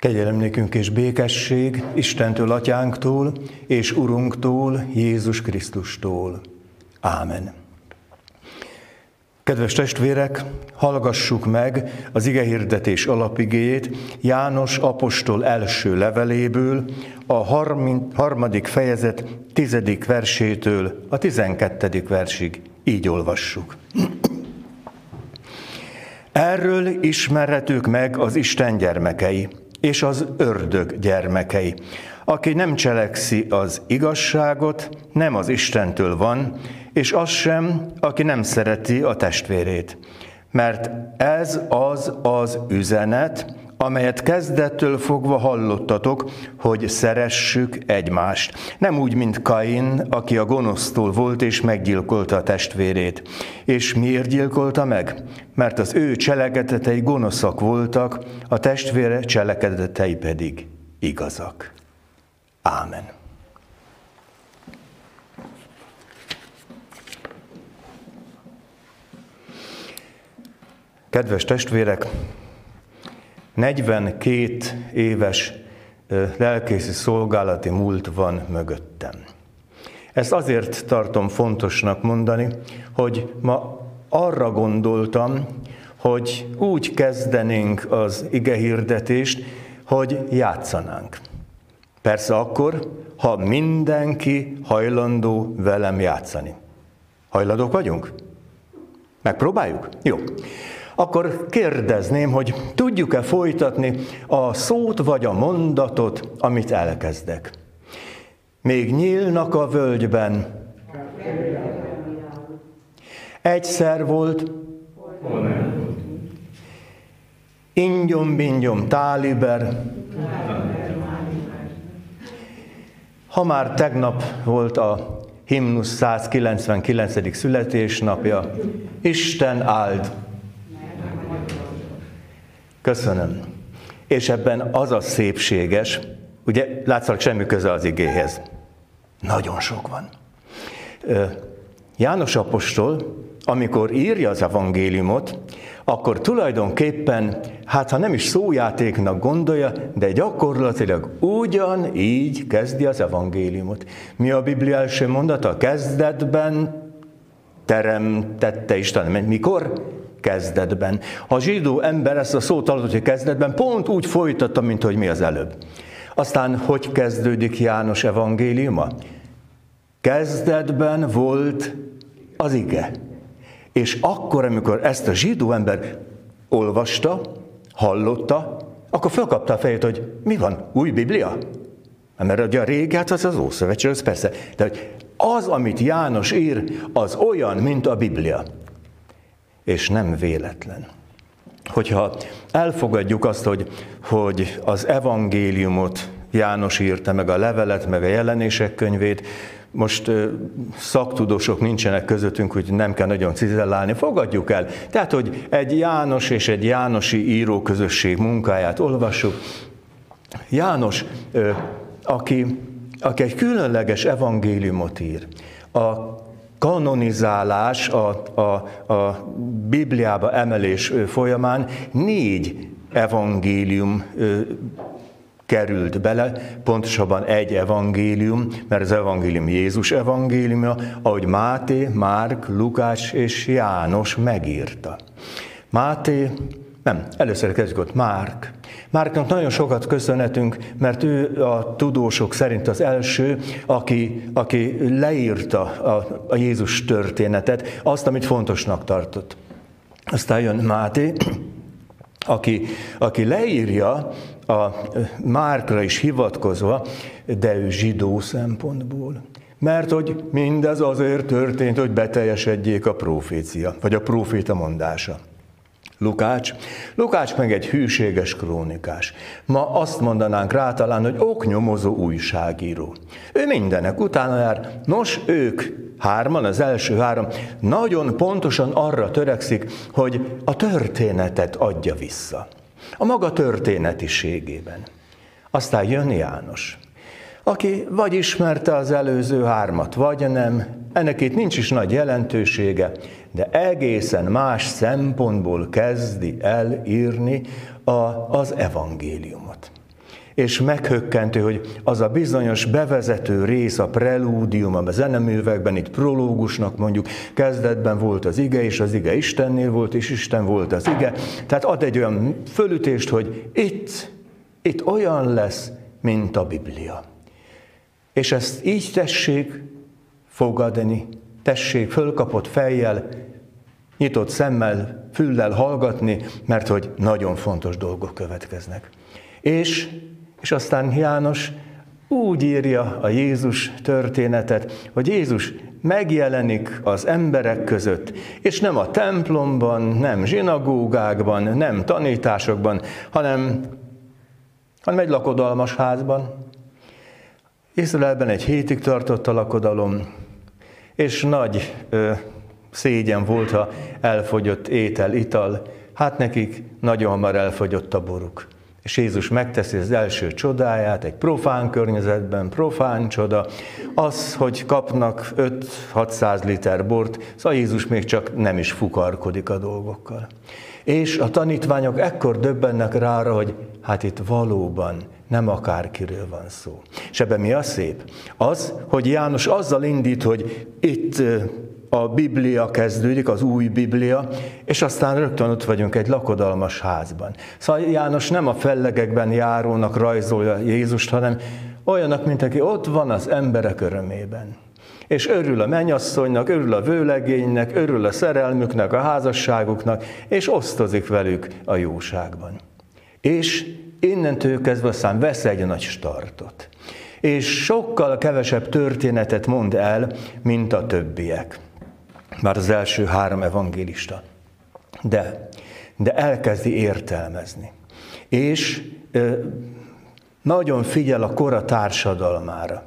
Kegyelem nékünk és békesség Istentől, Atyánktól és Urunktól, Jézus Krisztustól. Ámen. Kedves testvérek, hallgassuk meg az ige hirdetés alapigéjét János apostol első leveléből, a harmadik fejezet tizedik versétől a tizenkettedik versig. Így olvassuk. Erről ismerhetők meg az Isten gyermekei, és az ördög gyermekei. Aki nem cselekszi az igazságot, nem az Istentől van, és az sem, aki nem szereti a testvérét. Mert ez az az üzenet, amelyet kezdettől fogva hallottatok, hogy szeressük egymást. Nem úgy, mint Kain, aki a gonosztól volt és meggyilkolta a testvérét. És miért gyilkolta meg? Mert az ő cselekedetei gonoszak voltak, a testvére cselekedetei pedig igazak. Ámen. Kedves testvérek, 42 éves lelkészi szolgálati múlt van mögöttem. Ezt azért tartom fontosnak mondani, hogy ma arra gondoltam, hogy úgy kezdenénk az ige hirdetést, hogy játszanánk. Persze akkor, ha mindenki hajlandó velem játszani. Hajlandók vagyunk? Megpróbáljuk? Jó akkor kérdezném, hogy tudjuk-e folytatni a szót vagy a mondatot, amit elkezdek. Még nyílnak a völgyben. Egyszer volt. Ingyom-bingyom táliber. Ha már tegnap volt a himnusz 199. születésnapja, Isten áld Köszönöm. És ebben az a szépséges, ugye látszanak semmi köze az igéhez. Nagyon sok van. János apostol, amikor írja az evangéliumot, akkor tulajdonképpen, hát ha nem is szójátéknak gondolja, de gyakorlatilag ugyanígy kezdi az evangéliumot. Mi a Biblia első mondata? Kezdetben teremtette Isten. Mikor? Kezdetben. Ha a zsidó ember ezt a szót hallott, hogy kezdetben, pont úgy folytatta, mint hogy mi az előbb. Aztán hogy kezdődik János evangéliuma? Kezdetben volt az ige. És akkor, amikor ezt a zsidó ember olvasta, hallotta, akkor felkapta a fejét, hogy mi van, új Biblia? Mert ugye a régi, hát az az Ószövetség, az persze. De hogy az, amit János ír, az olyan, mint a Biblia és nem véletlen. Hogyha elfogadjuk azt, hogy, hogy az evangéliumot János írta, meg a levelet, meg a jelenések könyvét, most szaktudósok nincsenek közöttünk, hogy nem kell nagyon cizellálni, fogadjuk el. Tehát, hogy egy János és egy Jánosi íróközösség munkáját olvassuk. János, aki, aki egy különleges evangéliumot ír, a kanonizálás, a, a, a Bibliába emelés folyamán négy evangélium került bele, pontosabban egy evangélium, mert az evangélium Jézus evangéliumja, ahogy Máté, Márk, Lukács és János megírta. Máté nem, először kezdjük ott Márk. Márknak nagyon sokat köszönhetünk, mert ő a tudósok szerint az első, aki, aki leírta a, a Jézus történetet, azt, amit fontosnak tartott. Aztán jön Máté, aki, aki leírja a Márkra is hivatkozva, de ő zsidó szempontból. Mert hogy mindez azért történt, hogy beteljesedjék a profécia, vagy a proféta mondása. Lukács. Lukács meg egy hűséges krónikás. Ma azt mondanánk rá talán, hogy oknyomozó újságíró. Ő mindenek utána jár. Nos, ők hárman, az első három, nagyon pontosan arra törekszik, hogy a történetet adja vissza. A maga történetiségében. Aztán jön János, aki vagy ismerte az előző hármat, vagy nem, ennek itt nincs is nagy jelentősége, de egészen más szempontból kezdi el írni a, az evangéliumot. és meghökkentő, hogy az a bizonyos bevezető rész, a prelúdium, a zeneművekben, itt prológusnak mondjuk, kezdetben volt az ige, és az ige Istennél volt, és Isten volt az ige. Tehát ad egy olyan fölütést, hogy itt, itt olyan lesz, mint a Biblia. És ezt így tessék fogadni, tessék fölkapott fejjel, nyitott szemmel, füllel hallgatni, mert hogy nagyon fontos dolgok következnek. És, és aztán János úgy írja a Jézus történetet, hogy Jézus megjelenik az emberek között, és nem a templomban, nem zsinagógákban, nem tanításokban, hanem, hanem egy lakodalmas házban. Izraelben egy hétig tartott a lakodalom, és nagy ö, szégyen volt, ha elfogyott étel, ital, hát nekik nagyon hamar elfogyott a boruk. És Jézus megteszi az első csodáját egy profán környezetben, profán csoda, az, hogy kapnak 5-600 liter bort, szóval Jézus még csak nem is fukarkodik a dolgokkal. És a tanítványok ekkor döbbennek rá, hogy hát itt valóban nem akárkiről van szó. És ebben mi a szép? Az, hogy János azzal indít, hogy itt a Biblia kezdődik, az új Biblia, és aztán rögtön ott vagyunk egy lakodalmas házban. Szóval János nem a fellegekben járónak rajzolja Jézust, hanem olyanak, mint aki ott van az emberek örömében. És örül a menyasszonynak, örül a vőlegénynek, örül a szerelmüknek, a házasságuknak, és osztozik velük a jóságban. És innentől kezdve aztán vesz egy nagy startot. És sokkal kevesebb történetet mond el, mint a többiek már az első három evangélista. De, de elkezdi értelmezni. És ö, nagyon figyel a kora társadalmára.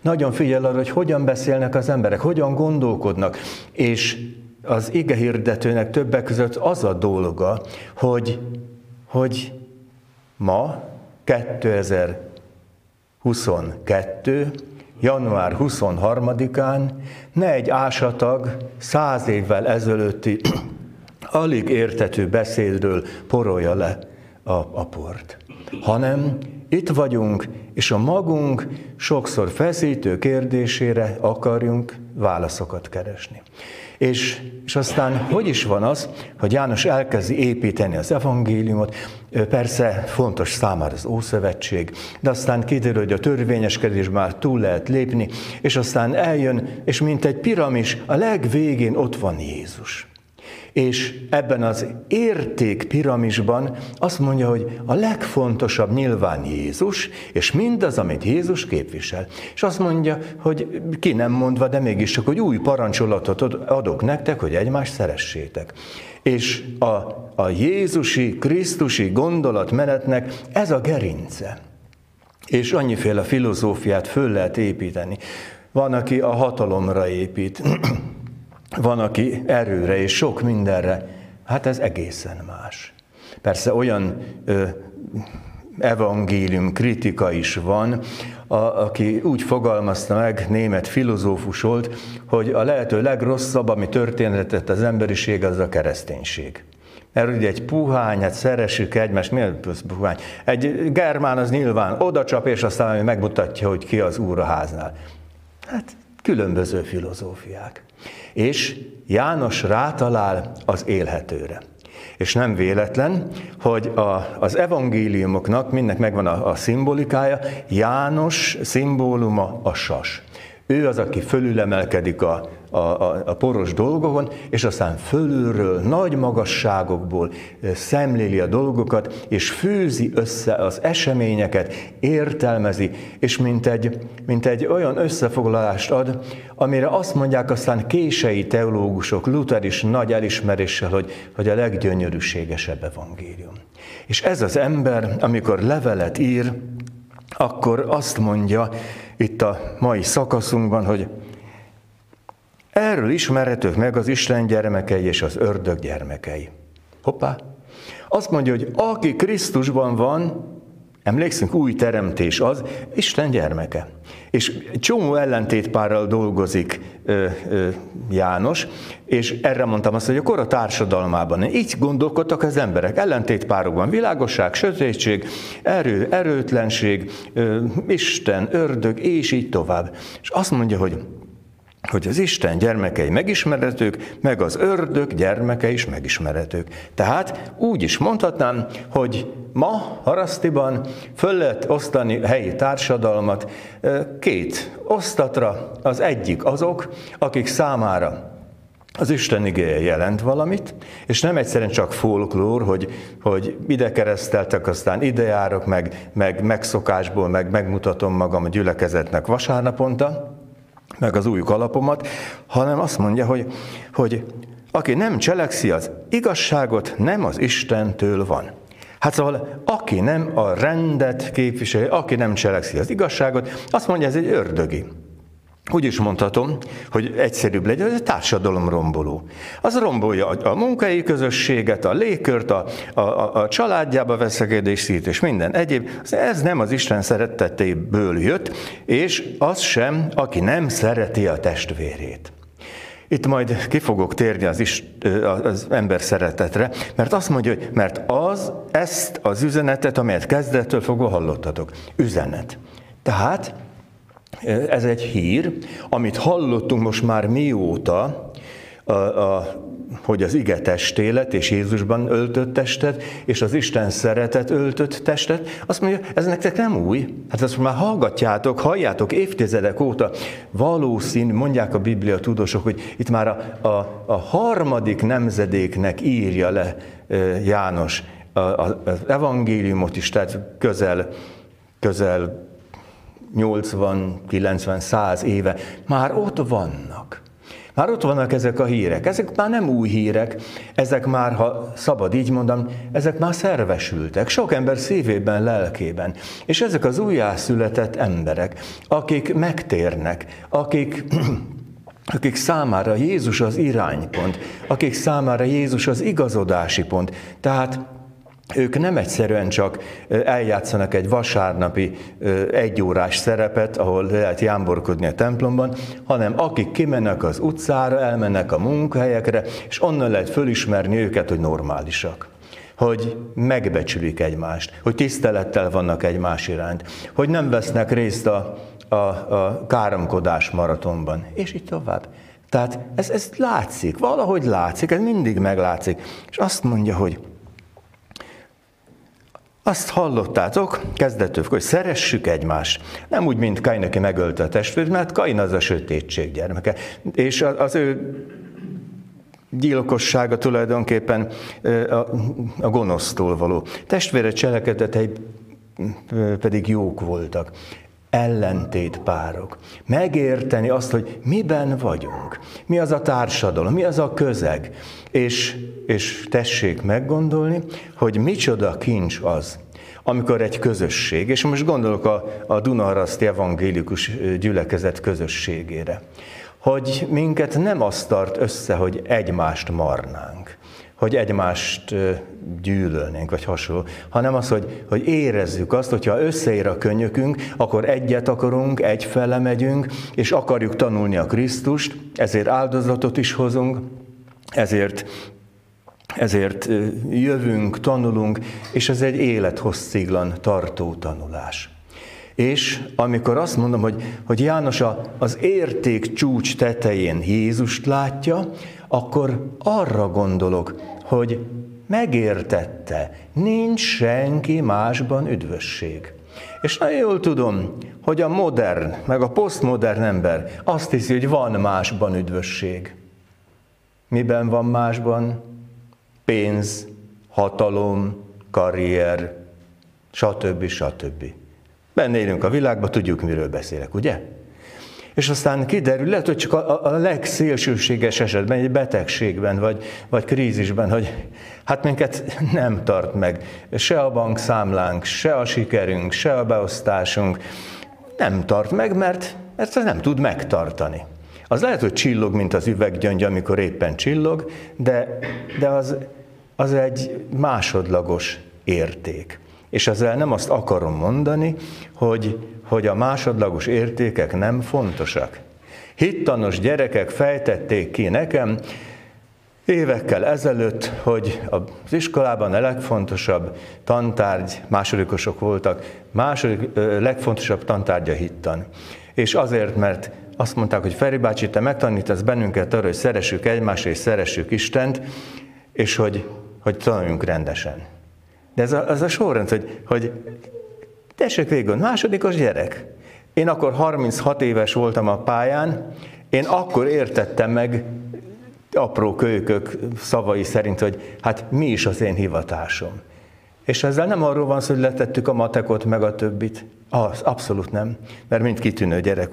Nagyon figyel arra, hogy hogyan beszélnek az emberek, hogyan gondolkodnak, és az ige hirdetőnek többek között az a dolga, hogy, hogy ma 2022 január 23-án ne egy ásatag száz évvel ezelőtti alig értető beszédről porolja le a, a port, hanem itt vagyunk, és a magunk sokszor feszítő kérdésére akarjunk válaszokat keresni. És, és aztán hogy is van az, hogy János elkezdi építeni az evangéliumot, persze fontos számára az Ószövetség, de aztán kiderül, hogy a törvényeskedés már túl lehet lépni, és aztán eljön, és mint egy piramis, a legvégén ott van Jézus. És ebben az érték piramisban azt mondja, hogy a legfontosabb nyilván Jézus, és mindaz, amit Jézus képvisel. És azt mondja, hogy ki nem mondva, de mégis csak, hogy új parancsolatot adok nektek, hogy egymást szeressétek. És a, a Jézusi, Krisztusi gondolatmenetnek ez a gerince. És annyiféle filozófiát föl lehet építeni. Van, aki a hatalomra épít, van, aki erőre és sok mindenre. Hát ez egészen más. Persze olyan ö, evangélium kritika is van, a, aki úgy fogalmazta meg, német filozófus volt, hogy a lehető legrosszabb, ami történhetett az emberiség, az a kereszténység. Mert ugye egy puhány, hát szeressük egymást, miért puhány? Egy germán az nyilván oda csap, és aztán megmutatja, hogy ki az úr a háznál. Hát különböző filozófiák. És János rátalál az élhetőre. És nem véletlen, hogy a, az evangéliumoknak mindnek megvan a, a szimbolikája, János szimbóluma a sas. Ő az, aki fölülemelkedik a, a, a, a poros dolgokon, és aztán fölülről, nagy magasságokból szemléli a dolgokat, és fűzi össze az eseményeket, értelmezi, és mint egy, mint egy olyan összefoglalást ad, amire azt mondják aztán kései teológusok, Luther is nagy elismeréssel, hogy, hogy a leggyönyörűségesebb evangélium. És ez az ember, amikor levelet ír, akkor azt mondja itt a mai szakaszunkban, hogy Erről ismerhetők meg az Isten gyermekei és az ördög gyermekei. Hoppá! Azt mondja, hogy aki Krisztusban van, Emlékszünk, új teremtés az, Isten gyermeke. És csomó ellentétpárral dolgozik ö, ö, János, és erre mondtam azt, hogy a kora társadalmában így gondolkodtak az emberek. Ellentétpárokban világosság, sötétség, erő, erőtlenség, ö, Isten, ördög, és így tovább. És azt mondja, hogy hogy az Isten gyermekei megismerhetők, meg az ördög gyermeke is megismerhetők. Tehát úgy is mondhatnám, hogy ma Harasztiban föl lehet osztani helyi társadalmat két osztatra. Az egyik azok, akik számára az Isten igéje jelent valamit, és nem egyszerűen csak folklór, hogy, hogy ide kereszteltek, aztán ide járok, meg, meg megszokásból, meg megmutatom magam a gyülekezetnek vasárnaponta, meg az új kalapomat, hanem azt mondja, hogy, hogy aki nem cselekszi az igazságot, nem az Istentől van. Hát szóval, aki nem a rendet képviseli, aki nem cselekszi az igazságot, azt mondja, ez egy ördögi. Úgy is mondhatom, hogy egyszerűbb legyen, ez egy társadalom romboló. Az rombolja a munkai közösséget, a légkört, a, a, a családjába veszekedés szít, és minden egyéb. Ez nem az Isten szeretetéből jött, és az sem, aki nem szereti a testvérét. Itt majd ki fogok térni az, is, az ember szeretetre, mert azt mondja, hogy mert az ezt az üzenetet, amelyet kezdettől fogva hallottatok. Üzenet. Tehát ez egy hír, amit hallottunk most már mióta, a, a, hogy az ige testélet és Jézusban öltött testet, és az Isten szeretet öltött testet, azt mondja, ez nektek nem új. Hát azt már hallgatjátok, halljátok évtizedek óta. Valószínű, mondják a Biblia tudósok, hogy itt már a, a, a harmadik nemzedéknek írja le János az evangéliumot is, tehát közel, közel 80, 90, 100 éve, már ott vannak. Már ott vannak ezek a hírek. Ezek már nem új hírek, ezek már, ha szabad így mondom, ezek már szervesültek. Sok ember szívében, lelkében. És ezek az újjászületett emberek, akik megtérnek, akik akik számára Jézus az iránypont, akik számára Jézus az igazodási pont. Tehát ők nem egyszerűen csak eljátszanak egy vasárnapi egyórás szerepet, ahol lehet jámborkodni a templomban, hanem akik kimennek az utcára, elmennek a munkahelyekre, és onnan lehet fölismerni őket, hogy normálisak hogy megbecsülik egymást, hogy tisztelettel vannak egymás iránt, hogy nem vesznek részt a, a, a káromkodás maratonban, és így tovább. Tehát ez, ez látszik, valahogy látszik, ez mindig meglátszik. És azt mondja, hogy azt hallottátok kezdetől, hogy szeressük egymást. Nem úgy, mint Kain, aki megölte a testvért, mert Kain az a sötétség gyermeke. És az ő gyilkossága tulajdonképpen a gonosztól való. Testvére cselekedetei pedig jók voltak ellentétpárok. Megérteni azt, hogy miben vagyunk, mi az a társadalom, mi az a közeg, és, és tessék meggondolni, hogy micsoda kincs az, amikor egy közösség, és most gondolok a, a Dunaharaszti evangélikus gyülekezet közösségére, hogy minket nem azt tart össze, hogy egymást marnánk, hogy egymást gyűlölnénk, vagy hasonló, hanem az, hogy, hogy érezzük azt, hogyha összeér a könyökünk, akkor egyet akarunk, egyfele megyünk, és akarjuk tanulni a Krisztust, ezért áldozatot is hozunk, ezért ezért jövünk, tanulunk, és ez egy élethossziglan tartó tanulás. És amikor azt mondom, hogy, hogy János az érték csúcs tetején Jézust látja, akkor arra gondolok, hogy megértette, nincs senki másban üdvösség. És nagyon jól tudom, hogy a modern, meg a posztmodern ember azt hiszi, hogy van másban üdvösség. Miben van másban? Pénz, hatalom, karrier, stb. stb. Benne élünk a világban, tudjuk, miről beszélek, ugye? És aztán kiderül, lehet, hogy csak a, a legszélsőséges esetben, egy betegségben, vagy, vagy krízisben, hogy hát minket nem tart meg se a bankszámlánk, se a sikerünk, se a beosztásunk, nem tart meg, mert ezt nem tud megtartani. Az lehet, hogy csillog, mint az üveggyöngy, amikor éppen csillog, de, de az, az egy másodlagos érték. És ezzel nem azt akarom mondani, hogy, hogy a másodlagos értékek nem fontosak. Hittanos gyerekek fejtették ki nekem évekkel ezelőtt, hogy az iskolában a legfontosabb tantárgy, másodikosok voltak, második legfontosabb tantárgya hittan. És azért, mert azt mondták, hogy Feri bácsi, te megtanítasz bennünket arra, hogy szeressük egymást és szeressük Istent, és hogy, hogy tanuljunk rendesen. De ez a, ez a sorrend, hogy, hogy tessék végül, másodikos gyerek. Én akkor 36 éves voltam a pályán, én akkor értettem meg apró kölykök szavai szerint, hogy hát mi is az én hivatásom. És ezzel nem arról van szó, hogy letettük a matekot, meg a többit. Az, abszolút nem, mert mind kitűnő gyerek.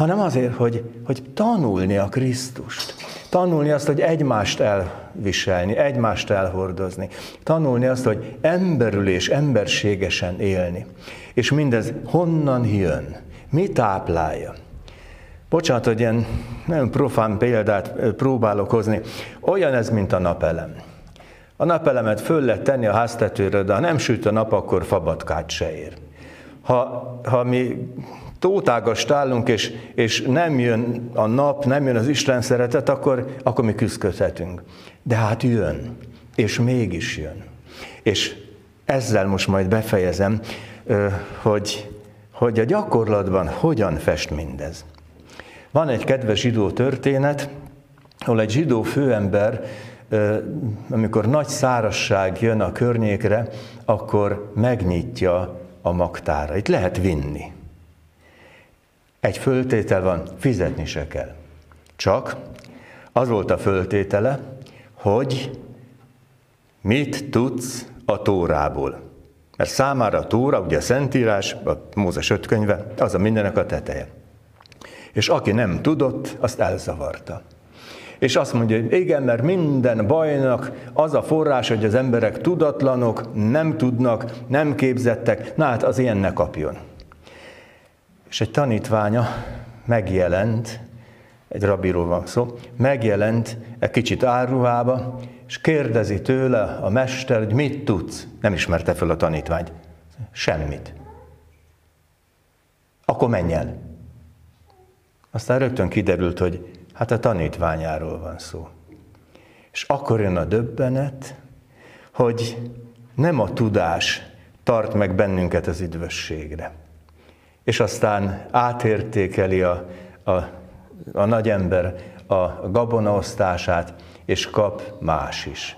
Hanem azért, hogy, hogy tanulni a Krisztust. Tanulni azt, hogy egymást elviselni, egymást elhordozni. Tanulni azt, hogy emberül és emberségesen élni. És mindez honnan jön? Mi táplálja? Bocsánat, hogy ilyen nagyon profán példát próbálok hozni. Olyan ez, mint a napelem. A napelemet föl lehet tenni a háztetőre, de ha nem süt a nap, akkor fabatkát se ér. Ha, ha mi tótágast állunk, és, és nem jön a nap, nem jön az Isten szeretet, akkor, akkor mi küzdködhetünk. De hát jön, és mégis jön. És ezzel most majd befejezem, hogy, hogy a gyakorlatban hogyan fest mindez. Van egy kedves zsidó történet, ahol egy zsidó főember, amikor nagy szárasság jön a környékre, akkor megnyitja a magtára. Itt lehet vinni. Egy föltétel van, fizetni se kell. Csak az volt a föltétele, hogy mit tudsz a Tórából. Mert számára a Tóra, ugye a Szentírás, a Mózes öt könyve, az a mindenek a teteje. És aki nem tudott, azt elzavarta. És azt mondja, hogy igen, mert minden bajnak az a forrás, hogy az emberek tudatlanok, nem tudnak, nem képzettek, na hát az ilyen ne kapjon. És egy tanítványa megjelent, egy rabiról van szó, megjelent egy kicsit áruhába, és kérdezi tőle a mester, hogy mit tudsz. Nem ismerte fel a tanítványt. Semmit. Akkor menj el. Aztán rögtön kiderült, hogy hát a tanítványáról van szó. És akkor jön a döbbenet, hogy nem a tudás tart meg bennünket az üdvösségre. És aztán átértékeli a, a, a nagyember a gabonaosztását, és kap más is.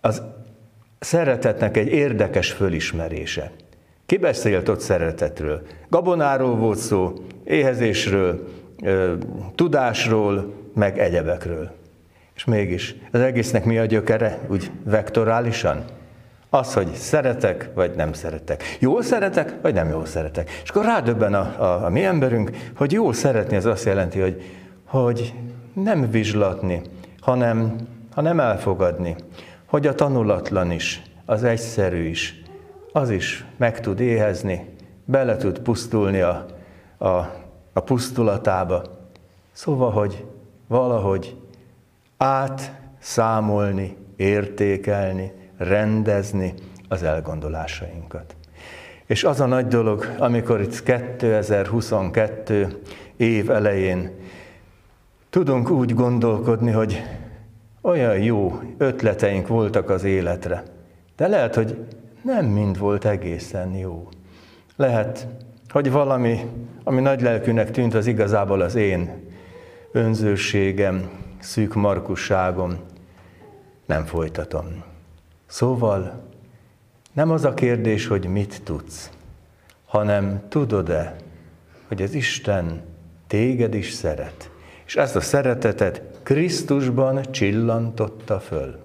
Az szeretetnek egy érdekes fölismerése. Ki beszélt ott szeretetről? Gabonáról volt szó, éhezésről, tudásról, meg egyebekről. És mégis, az egésznek mi a gyökere, úgy vektorálisan? Az, hogy szeretek, vagy nem szeretek. Jól szeretek, vagy nem jól szeretek. És akkor rádöbben a, a, a mi emberünk, hogy jól szeretni, az azt jelenti, hogy, hogy nem vizslatni, hanem, hanem elfogadni, hogy a tanulatlan is, az egyszerű is, az is meg tud éhezni, bele tud pusztulni a, a, a pusztulatába. Szóval, hogy valahogy átszámolni, értékelni, rendezni az elgondolásainkat. És az a nagy dolog, amikor itt 2022 év elején tudunk úgy gondolkodni, hogy olyan jó ötleteink voltak az életre, de lehet, hogy nem mind volt egészen jó. Lehet, hogy valami, ami nagy lelkűnek tűnt, az igazából az én önzőségem, szűk markusságom, nem folytatom. Szóval nem az a kérdés, hogy mit tudsz, hanem tudod-e, hogy az Isten téged is szeret, és ezt a szeretetet Krisztusban csillantotta föl.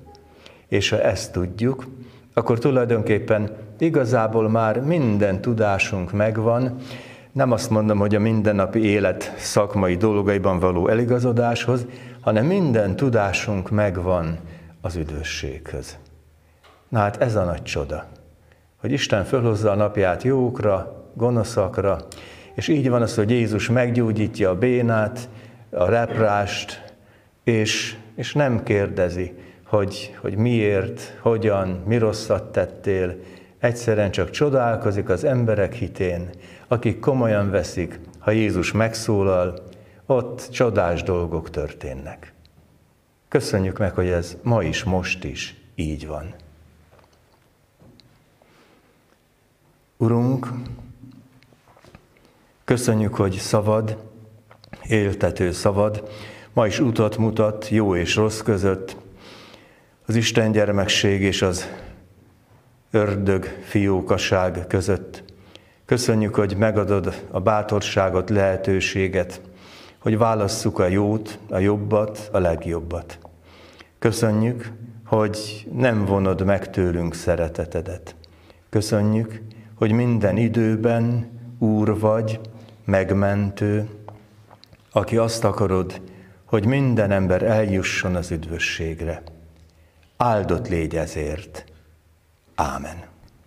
És ha ezt tudjuk, akkor tulajdonképpen igazából már minden tudásunk megvan, nem azt mondom, hogy a mindennapi élet szakmai dolgaiban való eligazodáshoz, hanem minden tudásunk megvan az üdvösséghez. Na hát ez a nagy csoda, hogy Isten fölhozza a napját jókra, gonoszakra, és így van az, hogy Jézus meggyógyítja a bénát, a reprást, és, és nem kérdezi, hogy, hogy miért, hogyan, mi rosszat tettél, egyszerűen csak csodálkozik az emberek hitén, akik komolyan veszik, ha Jézus megszólal, ott csodás dolgok történnek. Köszönjük meg, hogy ez ma is, most is így van. Urunk, köszönjük, hogy szavad, éltető szavad, ma is utat mutat jó és rossz között, az Isten gyermekség és az ördög fiókaság között. Köszönjük, hogy megadod a bátorságot, lehetőséget, hogy válasszuk a jót, a jobbat, a legjobbat. Köszönjük, hogy nem vonod meg tőlünk szeretetedet. Köszönjük, hogy minden időben Úr vagy, megmentő, aki azt akarod, hogy minden ember eljusson az üdvösségre. Áldott légy ezért. Ámen.